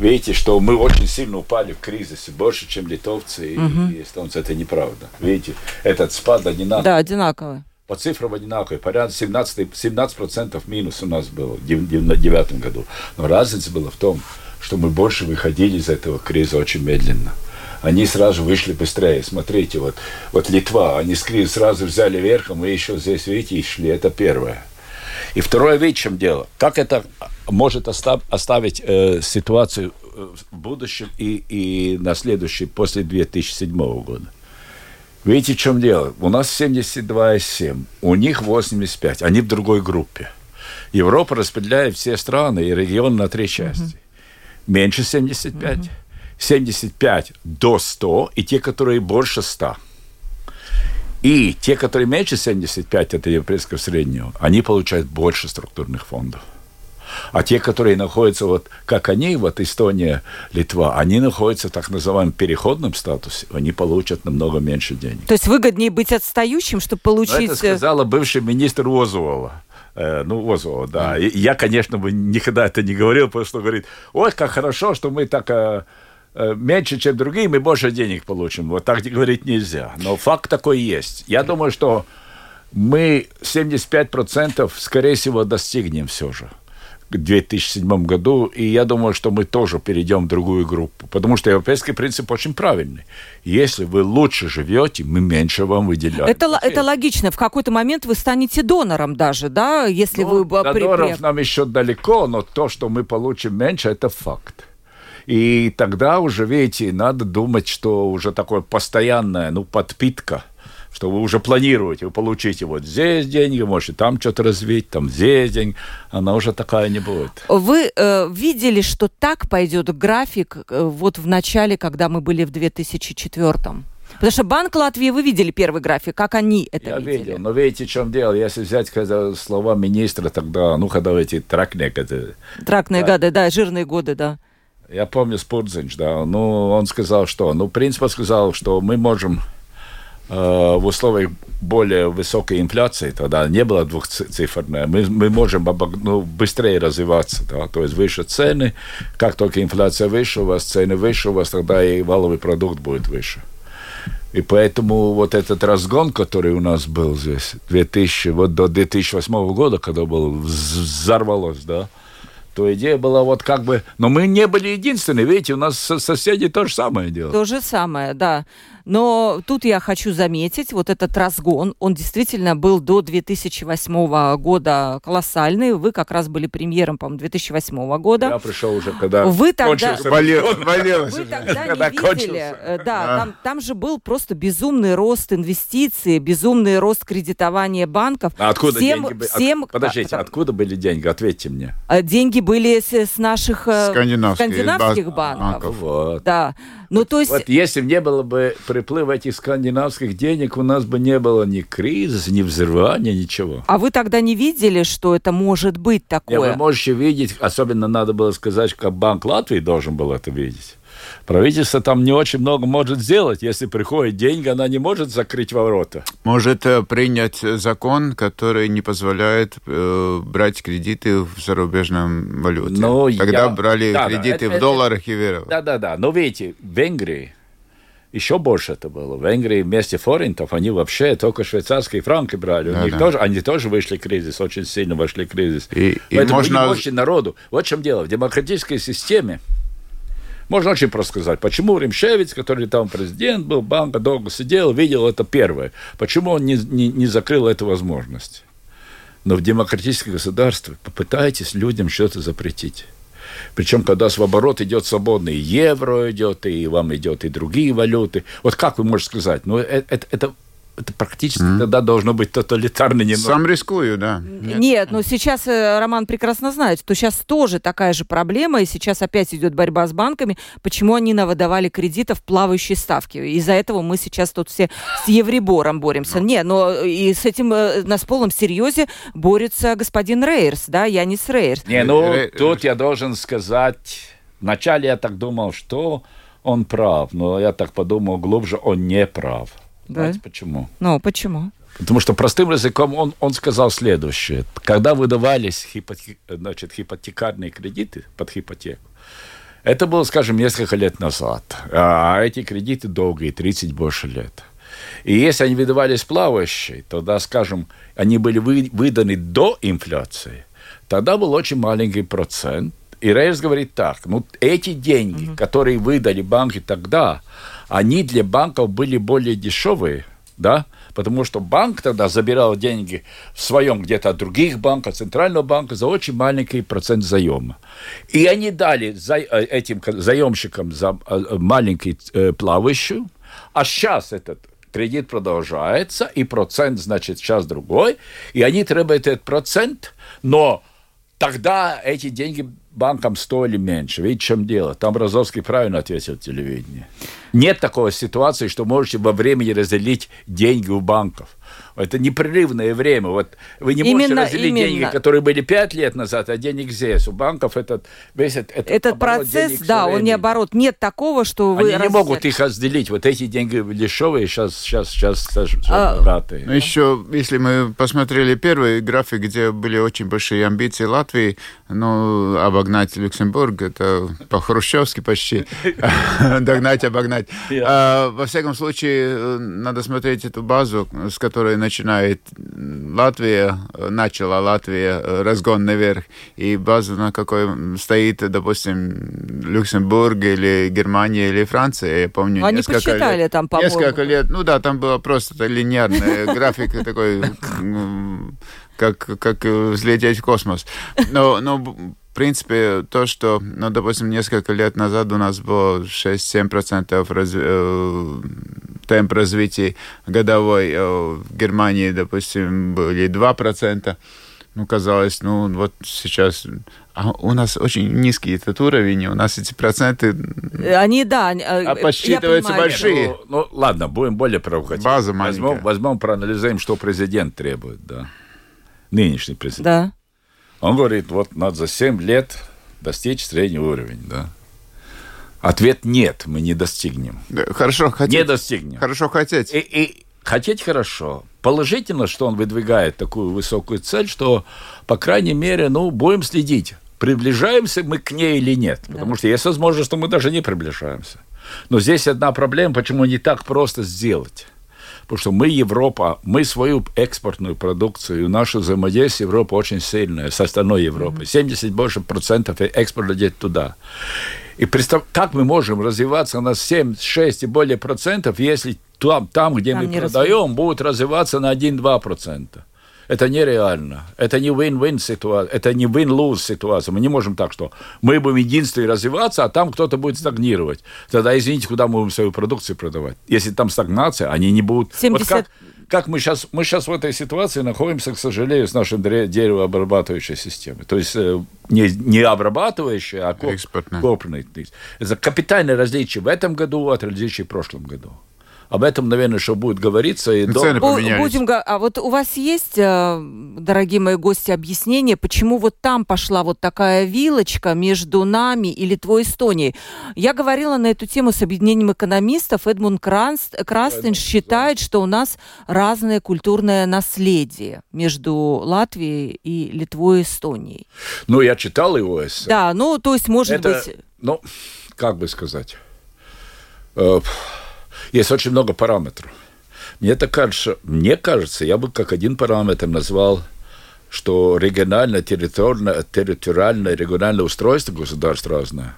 Видите, что мы очень сильно упали в кризисе, больше, чем литовцы и, угу. и эстонцы. Это неправда. Видите, этот спад одинаковый. Да, одинаковый по цифрам одинаковые, порядка 17, 17% минус у нас было в 2009 году. Но разница была в том, что мы больше выходили из этого кризиса очень медленно. Они сразу вышли быстрее. Смотрите, вот, вот Литва, они с кризиса сразу взяли верх, а мы еще здесь, видите, и шли. Это первое. И второе, видите, чем дело. Как это может остав, оставить э, ситуацию э, в будущем и, и на следующий, после 2007 года? Видите, в чем дело? У нас 72,7, у них 85, они в другой группе. Европа распределяет все страны и регионы на три части. Угу. Меньше 75, угу. 75 до 100 и те, которые больше 100. И те, которые меньше 75 от европейского среднего, они получают больше структурных фондов. А те, которые находятся, вот как они, вот Эстония, Литва, они находятся в так называемом переходном статусе, они получат намного меньше денег. То есть выгоднее быть отстающим, чтобы получить... Но это сказала бывший министр Озуола. Э, ну, Озуола, да. И я, конечно, бы никогда это не говорил, потому что говорит, ой, как хорошо, что мы так э, э, меньше, чем другие, мы больше денег получим. Вот так говорить нельзя. Но факт такой есть. Я думаю, что мы 75% скорее всего достигнем все же. 2007 году, и я думаю, что мы тоже перейдем в другую группу, потому что европейский принцип очень правильный. Если вы лучше живете, мы меньше вам выделяем. Это, это логично. В какой-то момент вы станете донором даже, да, если ну, вы... До доноров нам еще далеко, но то, что мы получим меньше, это факт. И тогда уже, видите, надо думать, что уже такое постоянная, ну, подпитка – что вы уже планируете, вы получите вот здесь деньги, можете там что-то развить, там здесь деньги, она уже такая не будет. Вы э, видели, что так пойдет график э, вот в начале, когда мы были в 2004 -м? Потому что Банк Латвии, вы видели первый график, как они это Я видели? видел, но видите, в чем дело? Если взять когда слова министра тогда, ну, когда эти тракные годы. Тракные да. годы, да, жирные годы, да. Я помню Спурдзинч, да, ну, он сказал, что, ну, принцип сказал, что мы можем Э, в условиях более высокой инфляции, тогда не было двухциферной, мы, мы можем ну, быстрее развиваться, да, то есть выше цены, как только инфляция выше, у вас цены выше, у вас тогда и валовый продукт будет выше. И поэтому вот этот разгон, который у нас был здесь, 2000, вот до 2008 года, когда был, взорвалось, да, то идея была вот как бы... Но мы не были единственные, видите, у нас соседи то же самое делают. То же самое, да. Но тут я хочу заметить, вот этот разгон, он действительно был до 2008 года колоссальный. Вы как раз были премьером, по-моему, 2008 года. Я пришел уже, когда вы тогда, болел, болел Вы тогда когда не видели. Э, да, а. там, там же был просто безумный рост инвестиций, безумный рост кредитования банков. А откуда всем, деньги? Всем, От, подождите, а, откуда были деньги? Ответьте мне. Э, деньги были с, с наших э, скандинавских, скандинавских банков. банков. Вот. Да. Ну, то есть... Вот если бы не было бы приплыва этих скандинавских денег, у нас бы не было ни кризиса, ни взрывания, ничего. А вы тогда не видели, что это может быть такое? Не, вы можете видеть, особенно надо было сказать, как Банк Латвии должен был это видеть. Правительство там не очень много может сделать. Если приходят деньги, она не может закрыть ворота. Может э, принять закон, который не позволяет э, брать кредиты в зарубежном валюте. Но Тогда я... брали да, кредиты да, в это, долларах и верах. Да-да-да. Но видите, в Венгрии еще больше это было. В Венгрии вместе форинтов они вообще только швейцарские франки брали. У да, них да. тоже, они тоже вышли в кризис, очень сильно вошли в кризис. И, Поэтому и можно... не народу. Вот в чем дело. В демократической системе можно очень просто сказать, почему Римшевец, который там президент был, банка долго сидел, видел это первое. Почему он не, не, не закрыл эту возможность? Но в демократическом государстве попытайтесь людям что-то запретить. Причем, когда в оборот идет свободный евро идет, и вам идет и другие валюты. Вот как вы можете сказать? Ну, это, это, это практически mm-hmm. тогда должно быть тоталитарно немного. Сам рискую, да. Нет, Нет но сейчас э, Роман прекрасно знает, что сейчас тоже такая же проблема, и сейчас опять идет борьба с банками, почему они навыдавали кредитов плавающей ставки. Из-за этого мы сейчас тут все с Евребором боремся. No. Не, но и с этим э, на полном серьезе борется господин Рейерс, да, я не с Рейерс. Не, ну, тут я должен сказать, вначале я так думал, что он прав, но я так подумал, глубже он не прав. Знаете да? почему? Ну, почему? Потому что простым языком он, он сказал следующее. Когда выдавались хипотек, значит, хипотекарные кредиты под хипотеку, это было, скажем, несколько лет назад. А эти кредиты долгие, 30 больше лет. И если они выдавались плавающие, тогда, скажем, они были вы, выданы до инфляции, тогда был очень маленький процент. И Рейс говорит так, ну, эти деньги, угу. которые выдали банки тогда, они для банков были более дешевые, да, потому что банк тогда забирал деньги в своем где-то от других банков, центрального банка за очень маленький процент заема. И они дали за, э, этим заемщикам за э, маленький э, плавающий, а сейчас этот кредит продолжается, и процент, значит, сейчас другой, и они требуют этот процент, но тогда эти деньги банкам стоили меньше. Видите, в чем дело? Там Розовский правильно ответил в телевидении. Нет такой ситуации, что можете во времени разделить деньги у банков. Это непрерывное время. Вот вы не Именно- можете разделить именно. деньги, которые были пять лет назад, а денег здесь. У банков этот весь этот, этот Этот процесс, да, он не оборот. Нет такого, что вы... Они не разделяете. могут их разделить. Вот эти деньги дешевые, сейчас, сейчас, сейчас А, богатые. Ну, еще, если мы посмотрели первый график, где были очень большие амбиции Латвии, ну, обогнать Люксембург, это по-хрущевски почти, догнать, обогнать. А, Во всяком случае, э, надо смотреть эту базу, с которой начинает Латвия, э, начала Латвия э, разгон наверх, и базу, на какой стоит, допустим, Люксембург или Германия или Франция, я помню, Они несколько посчитали лет- там, по-моему. Несколько лет, ну да, там было просто линейный график такой, как, как э, взлететь в космос. Но, но в принципе, то, что, ну, допустим, несколько лет назад у нас было 6-7% разв... э, темп развития годовой, э, в Германии, допустим, были 2%. Ну, казалось, ну, вот сейчас... А у нас очень низкий этот уровень, у нас эти проценты Они, да. они, э, А подсчитываются понимаю, большие. Ну, ну, ладно, будем более провокативны. База возьмем, маленькая. возьмем, проанализируем, что президент требует, да. Нынешний президент. Да. Он говорит, вот надо за 7 лет достичь средний уровень, да. Ответ нет, мы не достигнем. Да, Хорошо хотеть. Не достигнем. Хорошо хотеть. И, и хотеть хорошо. Положительно, что он выдвигает такую высокую цель, что, по крайней мере, ну, будем следить, приближаемся мы к ней или нет. Потому что есть возможность, что мы даже не приближаемся. Но здесь одна проблема, почему не так просто сделать. Потому что мы, Европа, мы свою экспортную продукцию, наше взаимодействие Европа очень сильное с остальной Европой. 70 больше процентов экспорта идет туда. И представь, как мы можем развиваться на 7, 6 и более процентов, если там, там где Там мы продаем, будет развиваться на 1-2 процента. Это нереально. Это не win-win ситуация, это не win-lose ситуация. Мы не можем так, что мы будем единственные развиваться, а там кто-то будет стагнировать. Тогда, извините, куда мы будем свою продукцию продавать? Если там стагнация, они не будут... 70 Вот как, как мы сейчас, мы сейчас в этой ситуации находимся, к сожалению, с нашей деревообрабатывающей системой. То есть э, не, не обрабатывающей, а коп- копной. Это капитальное различие в этом году от различий в прошлом году. Об этом, наверное, что будет говориться. И Ну, до- цены поменялись. Будем, а вот у вас есть, э, дорогие мои гости, объяснение, почему вот там пошла вот такая вилочка между нами и Литвой и Эстонией? Я говорила на эту тему с объединением экономистов. Эдмунд Кранс, Крастин считает, что у нас разное культурное наследие между Латвией и Литвой и Эстонией. Ну, я читал его эссе. Да, ну, то есть, может Это, быть... ну, как бы сказать, э, есть очень много параметров. Мне так кажется, мне кажется, я бы как один параметр назвал, что региональное, территориальное, территориальное, региональное устройство государств разное.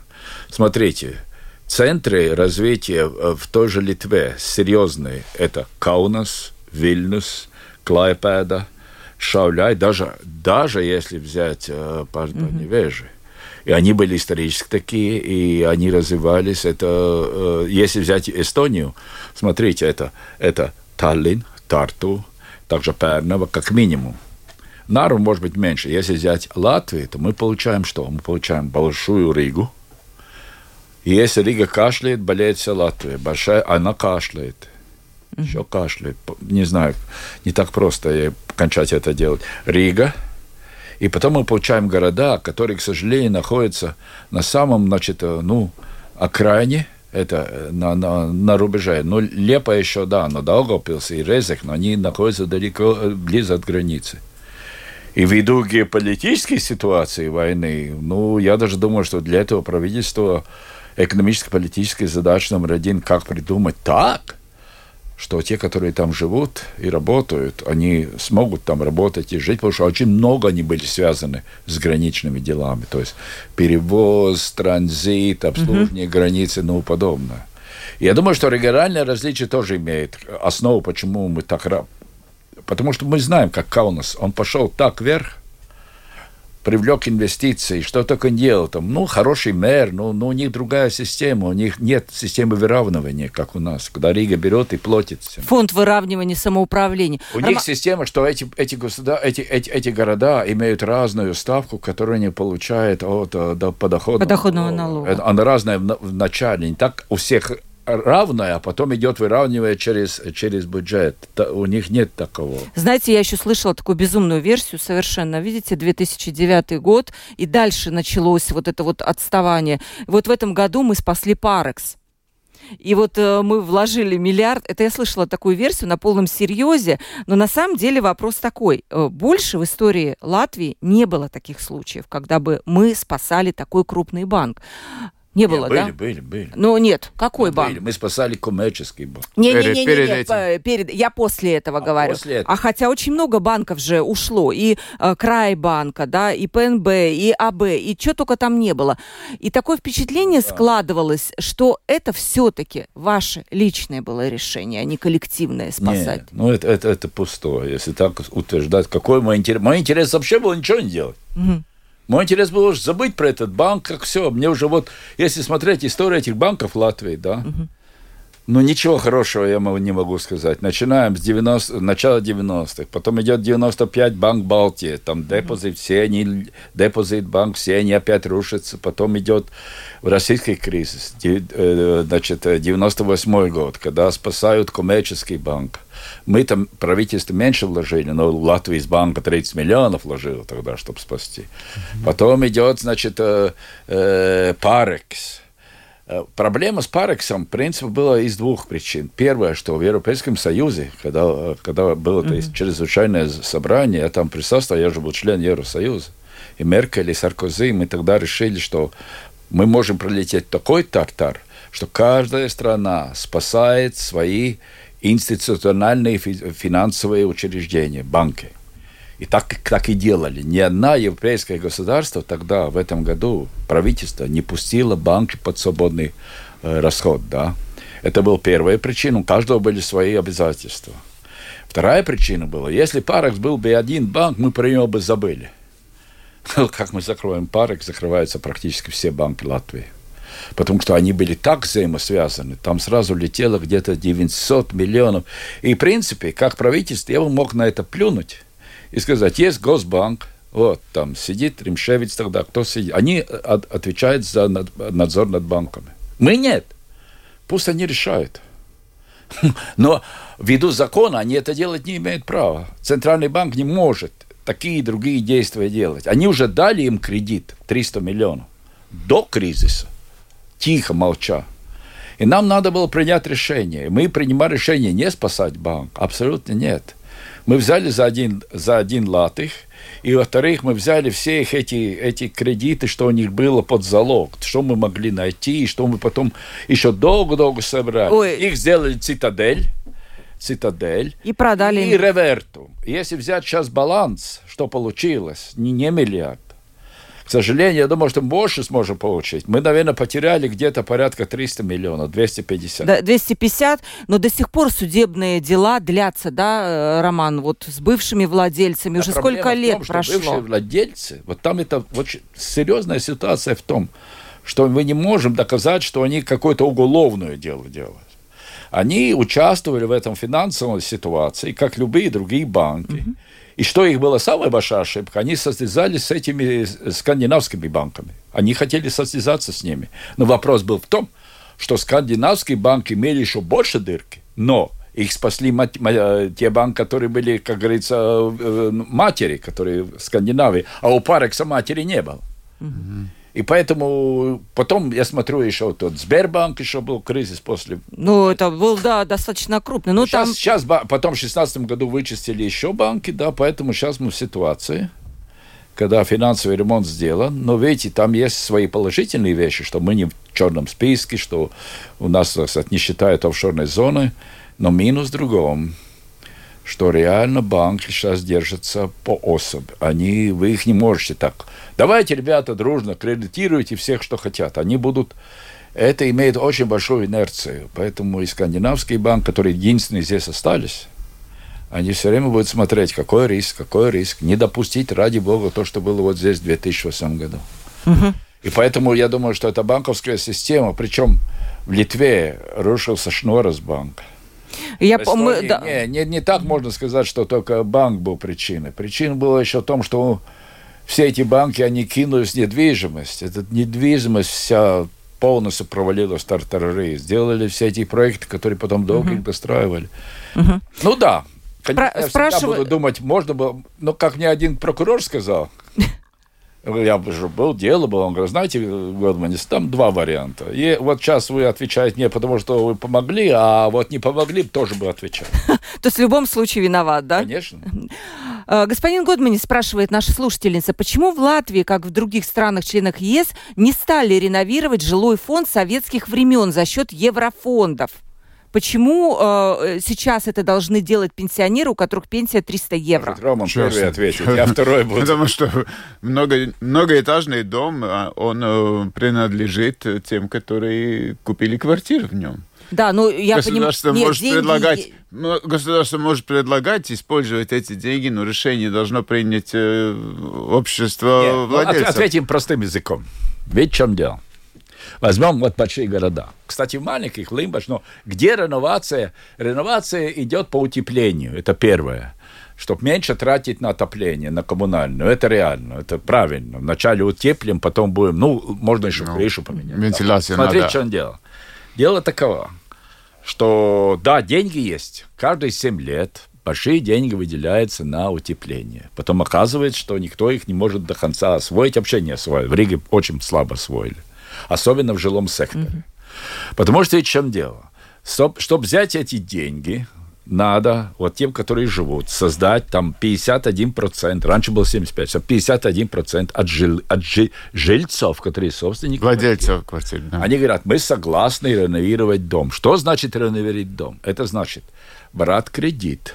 Смотрите, центры развития э, в той же Литве серьезные. Это Каунас, Вильнюс, Клайпеда, Шауляй, даже, даже если взять э, Парневежи. И они были исторически такие, и они развивались. Это, э, если взять Эстонию, смотрите, это, это Таллин, Тарту, также Пернова, как минимум. Нару может быть меньше. Если взять Латвию, то мы получаем что? Мы получаем большую Ригу. И если Рига кашляет, болеет вся Латвия. Большая, она кашляет. Еще кашляет. Не знаю, не так просто кончать это делать. Рига. И потом мы получаем города, которые, к сожалению, находятся на самом, значит, э, ну, окраине, это э, на, на, на рубеже. Ну, Лепа еще, да, но Даугавпилс и Резек, но они находятся далеко, э, близко от границы. И ввиду геополитической ситуации войны, ну, я даже думаю, что для этого правительства экономическо-политическая задача номер один, как придумать так, что те, которые там живут и работают, они смогут там работать и жить, потому что очень много они были связаны с граничными делами, то есть перевоз, транзит, обслуживание границы и тому подобное. Я думаю, что региональное различие тоже имеет основу, почему мы так... Потому что мы знаем, как Каунас, он пошел так вверх, привлек инвестиции, что только не делал. Там, ну, хороший мэр, но, но у них другая система, у них нет системы выравнивания, как у нас, когда Рига берет и платит. Всем. Фонд выравнивания самоуправления. У Рома... них система, что эти, эти, государ... эти, эти, эти города имеют разную ставку, которую они получают от, э, подоходного, подоходного налога. Она разная в начале. Не так у всех равное, а потом идет выравнивая через, через бюджет. У них нет такого. Знаете, я еще слышала такую безумную версию совершенно. Видите, 2009 год, и дальше началось вот это вот отставание. Вот в этом году мы спасли Парекс. И вот э, мы вложили миллиард. Это я слышала такую версию на полном серьезе. Но на самом деле вопрос такой. Э, больше в истории Латвии не было таких случаев, когда бы мы спасали такой крупный банк. Не было, были, да? Были, были, Ну, нет. Какой были. банк? Мы спасали коммерческий банк. Не-не-не, перед, перед, этим. перед, я после этого А, говорю. после этого. А хотя очень много банков же ушло. И э, Край банка, да, и ПНБ, и АБ, и что только там не было. И такое впечатление складывалось, что это все-таки ваше личное было решение, а не коллективное спасать. Не, ну это, это, это пустое, если так утверждать. Какой мой интерес? Мой интерес вообще был ничего не делать. Мгм. Мой интерес был уж забыть про этот банк, как все. Мне уже вот, если смотреть историю этих банков Латвии, да, ну ничего хорошего я не могу сказать. Начинаем с 90, начала 90-х, потом идет 95 банк Балтии, там депозит, все они, депозит банк, все они опять рушатся, потом идет российский кризис, э, значит, э, 98 год, когда спасают коммерческий банк. Мы там, правительство меньше вложили, но Латвия из банка 30 миллионов вложила тогда, чтобы спасти. Потом идет, значит, э, э, Парекс. Э, Проблема с Парексом, в принципе, была из двух причин. Первое, что в Европейском Союзе, когда, когда было то есть, чрезвычайное собрание, я там присутствовал, я же был член Евросоюза, и Меркель, и Саркози, мы тогда решили, что мы можем пролететь такой тартар, что каждая страна спасает свои институциональные фи- финансовые учреждения, банки. И так, так и делали. Ни одна европейское государство тогда, в этом году, правительство не пустило банки под свободный э, расход. Да? Это была первая причина. У каждого были свои обязательства. Вторая причина была, если Парекс был бы один банк, мы про него бы забыли. Как мы закроем Парекс, закрываются практически все банки Латвии. Потому что они были так взаимосвязаны. Там сразу летело где-то 900 миллионов. И, в принципе, как правительство, я бы мог на это плюнуть и сказать, есть Госбанк, вот там сидит Римшевич тогда, кто сидит. Они от- отвечают за над- надзор над банками. Мы нет. Пусть они решают. Но ввиду закона они это делать не имеют права. Центральный банк не может такие и другие действия делать. Они уже дали им кредит 300 миллионов до кризиса, тихо молча. И нам надо было принять решение. Мы принимали решение не спасать банк, абсолютно нет. Мы взяли за один, за один лат их, и, во-вторых, мы взяли все их эти, эти кредиты, что у них было под залог, что мы могли найти, и что мы потом еще долго-долго собрали. Ой. Их сделали цитадель, цитадель, И продали и им. реверту. Если взять сейчас баланс, что получилось, не, не миллиард. К сожалению, я думаю, что мы больше сможем получить. Мы, наверное, потеряли где-то порядка 300 миллионов, 250. Да, 250, но до сих пор судебные дела длятся, да, э, Роман, вот с бывшими владельцами. Уже А проблема сколько лет том, прошло? Бывшие владельцы, вот там это очень серьезная ситуация в том, что мы не можем доказать, что они какое-то уголовное дело делают. Они участвовали в этом финансовой ситуации, как любые другие банки. И что их была самая большая ошибка, они состязались с этими скандинавскими банками. Они хотели состязаться с ними. Но вопрос был в том, что скандинавские банки имели еще больше дырки, но их спасли мать- ма- э, те банки, которые были, как говорится, э, матери, которые в Скандинавии, а у Парекса матери не было. И поэтому потом я смотрю еще тот Сбербанк, еще был кризис после Ну, это был, да, достаточно крупный. Ну, сейчас, там... сейчас потом в 2016 году вычистили еще банки, да, поэтому сейчас мы в ситуации, когда финансовый ремонт сделан, но видите, там есть свои положительные вещи, что мы не в черном списке, что у нас сказать, не считают офшорной зоны, но минус в другом, что реально банки сейчас держатся по особи. Они, вы их не можете так. Давайте, ребята, дружно кредитируйте всех, что хотят. Они будут это имеет очень большую инерцию. Поэтому и скандинавский банк, которые единственные здесь остались, они все время будут смотреть, какой риск, какой риск. Не допустить, ради бога, то, что было вот здесь в 2008 году. Угу. И поэтому я думаю, что эта банковская система, причем в Литве рушился Шноросбанк. Я помню, да. не, не, не так можно сказать, что только банк был причиной. Причина была еще в том, что все эти банки, они кинулись в недвижимость. Эта недвижимость вся полностью провалилась в тартарары. Сделали все эти проекты, которые потом долго угу. достраивали. Угу. Ну да, Конечно, Про- я спрашиваю... буду думать, можно было... Но как мне один прокурор сказал, я уже был, дело было, он говорит, знаете, Годманис, там два варианта. И вот сейчас вы отвечаете не потому, что вы помогли, а вот не помогли, тоже бы отвечал. То есть в любом случае виноват, да? Конечно. Э, господин Годманис спрашивает наша слушательница, почему в Латвии, как в других странах-членах ЕС, не стали реновировать жилой фонд советских времен за счет еврофондов? Почему э, сейчас это должны делать пенсионеры, у которых пенсия 300 евро? Может, Роман первый ответит, я второй буду. Потому что много, многоэтажный дом, а он э, принадлежит тем, которые купили квартиру в нем. Да, ну я государство понимаю... Может деньги... предлагать, ну, государство может предлагать использовать эти деньги, но решение должно принять э, общество Нет, ну, владельцев. Ну, ответим простым языком. Ведь в чем дело? Возьмем вот большие города. Кстати, в маленьких, Лимбаш, но где реновация? Реновация идет по утеплению, это первое чтобы меньше тратить на отопление, на коммунальную. Это реально, это правильно. Вначале утеплим, потом будем, ну, можно еще ну, крышу поменять. Вентиляция Смотрите, надо. что он делал. Дело таково, что, да, деньги есть. Каждые 7 лет большие деньги выделяются на утепление. Потом оказывается, что никто их не может до конца освоить, вообще не освоил. В Риге очень слабо освоили особенно в жилом секторе. Mm-hmm. Потому что в чем дело? Чтобы чтоб взять эти деньги, надо вот тем, которые живут, создать там 51%, раньше было 75%, чтобы 51% от, жил, от жи, жильцов, которые собственники Владельцев квартир. да. Они говорят, мы согласны реновировать дом. Что значит реновировать дом? Это значит брать кредит.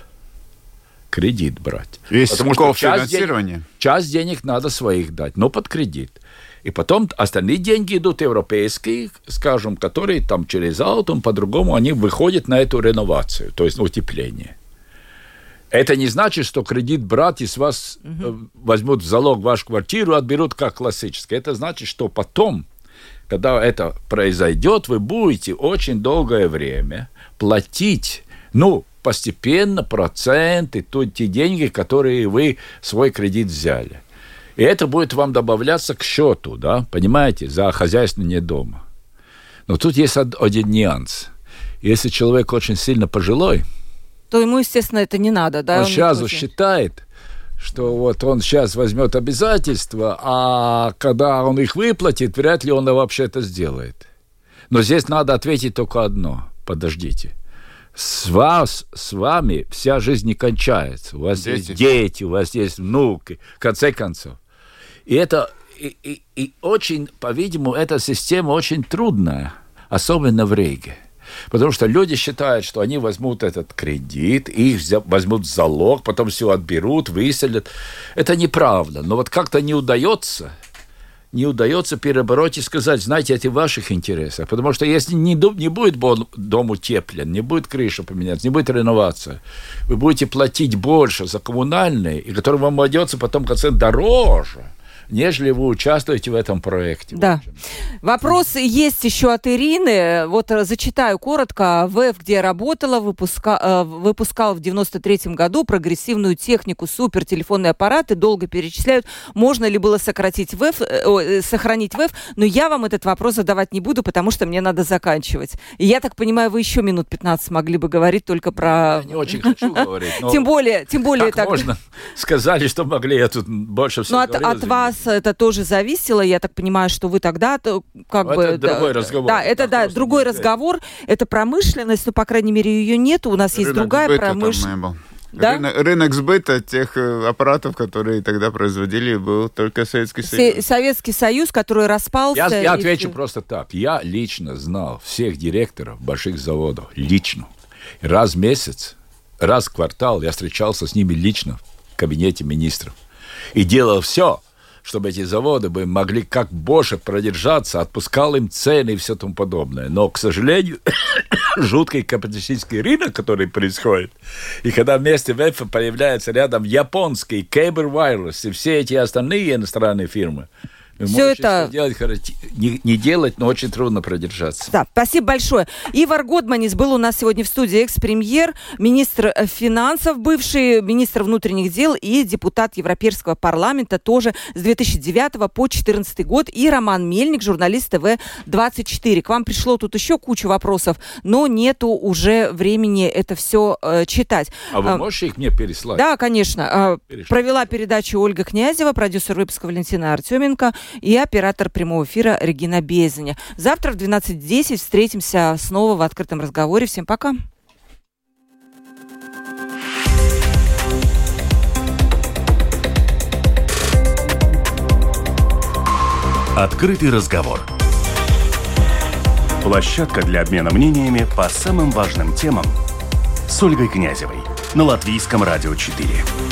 Кредит брать. Есть Потому что часть денег, часть денег надо своих дать, но под кредит. И потом остальные деньги идут европейские, скажем, которые там через Алтум, по-другому, они выходят на эту реновацию, то есть утепление. Это не значит, что кредит брать и с вас угу. возьмут в залог вашу квартиру, отберут как классическое. Это значит, что потом, когда это произойдет, вы будете очень долгое время платить, ну, постепенно проценты, то, те деньги, которые вы свой кредит взяли. И это будет вам добавляться к счету, да, понимаете, за хозяйственное дома. Но тут есть один нюанс. Если человек очень сильно пожилой, то ему, естественно, это не надо, да? Он, он сразу считает, что вот он сейчас возьмет обязательства, а когда он их выплатит, вряд ли он вообще это сделает. Но здесь надо ответить только одно. Подождите. С вас, с вами вся жизнь не кончается. У вас дети. есть дети, у вас есть внуки. В конце концов, и это и, и, и очень, по-видимому, эта система очень трудная, особенно в Риге. Потому что люди считают, что они возьмут этот кредит, их возьмут залог, потом все отберут, выселят. Это неправда. Но вот как-то не удается, не удается перебороть и сказать, знаете, это в ваших интересах. Потому что если не, не будет дом утеплен, не будет крыша поменяться, не будет реновация, вы будете платить больше за коммунальные, и который вам обойдется потом в конце дороже – нежели вы участвуете в этом проекте. Да. Вопросы есть еще от Ирины. Вот э, зачитаю коротко. ВЭФ, где работала, выпуска, э, выпускал в 93 году прогрессивную технику, супер телефонные аппараты, долго перечисляют. Можно ли было сократить ВЭФ, э, сохранить ВЭФ? Но я вам этот вопрос задавать не буду, потому что мне надо заканчивать. И я так понимаю, вы еще минут 15 могли бы говорить только про... Я не очень хочу говорить. Тем более, тем более так. можно сказали, что могли, я тут больше всего Ну, от вас это тоже зависело. Я так понимаю, что вы тогда как это бы... Это другой разговор. Да, это да, другой разговор. Это промышленность, но, по крайней мере, ее нет. У нас есть другая промышленность. Да? Рынок, рынок сбыта тех э, аппаратов, которые тогда производили, был только Советский Союз. Советский Союз, который распался. Я, я отвечу все. просто так. Я лично знал всех директоров больших заводов. Лично. Раз в месяц, раз в квартал я встречался с ними лично в кабинете министров. И делал все, чтобы эти заводы бы могли как больше продержаться, отпускал им цены и все тому подобное. Но, к сожалению, жуткий капиталистический рынок, который происходит, и когда вместе ВЭФа появляется рядом японский Cable Wireless и все эти остальные иностранные фирмы, все это... Делать, не, не делать, но очень трудно продержаться. Да, спасибо большое. Ивар Годманис был у нас сегодня в студии экс-премьер, министр э, финансов, бывший министр внутренних дел и депутат Европейского парламента тоже с 2009 по 2014 год. И Роман Мельник, журналист ТВ-24. К вам пришло тут еще куча вопросов, но нету уже времени это все э, читать. А вы а, можете их мне переслать? Да, конечно. Э, провела передачу Ольга Князева, продюсер выпуска Валентина Артеменко и оператор прямого эфира Регина Безаня. Завтра в 12.10 встретимся снова в открытом разговоре. Всем пока. Открытый разговор. Площадка для обмена мнениями по самым важным темам с Ольгой Князевой на Латвийском радио 4.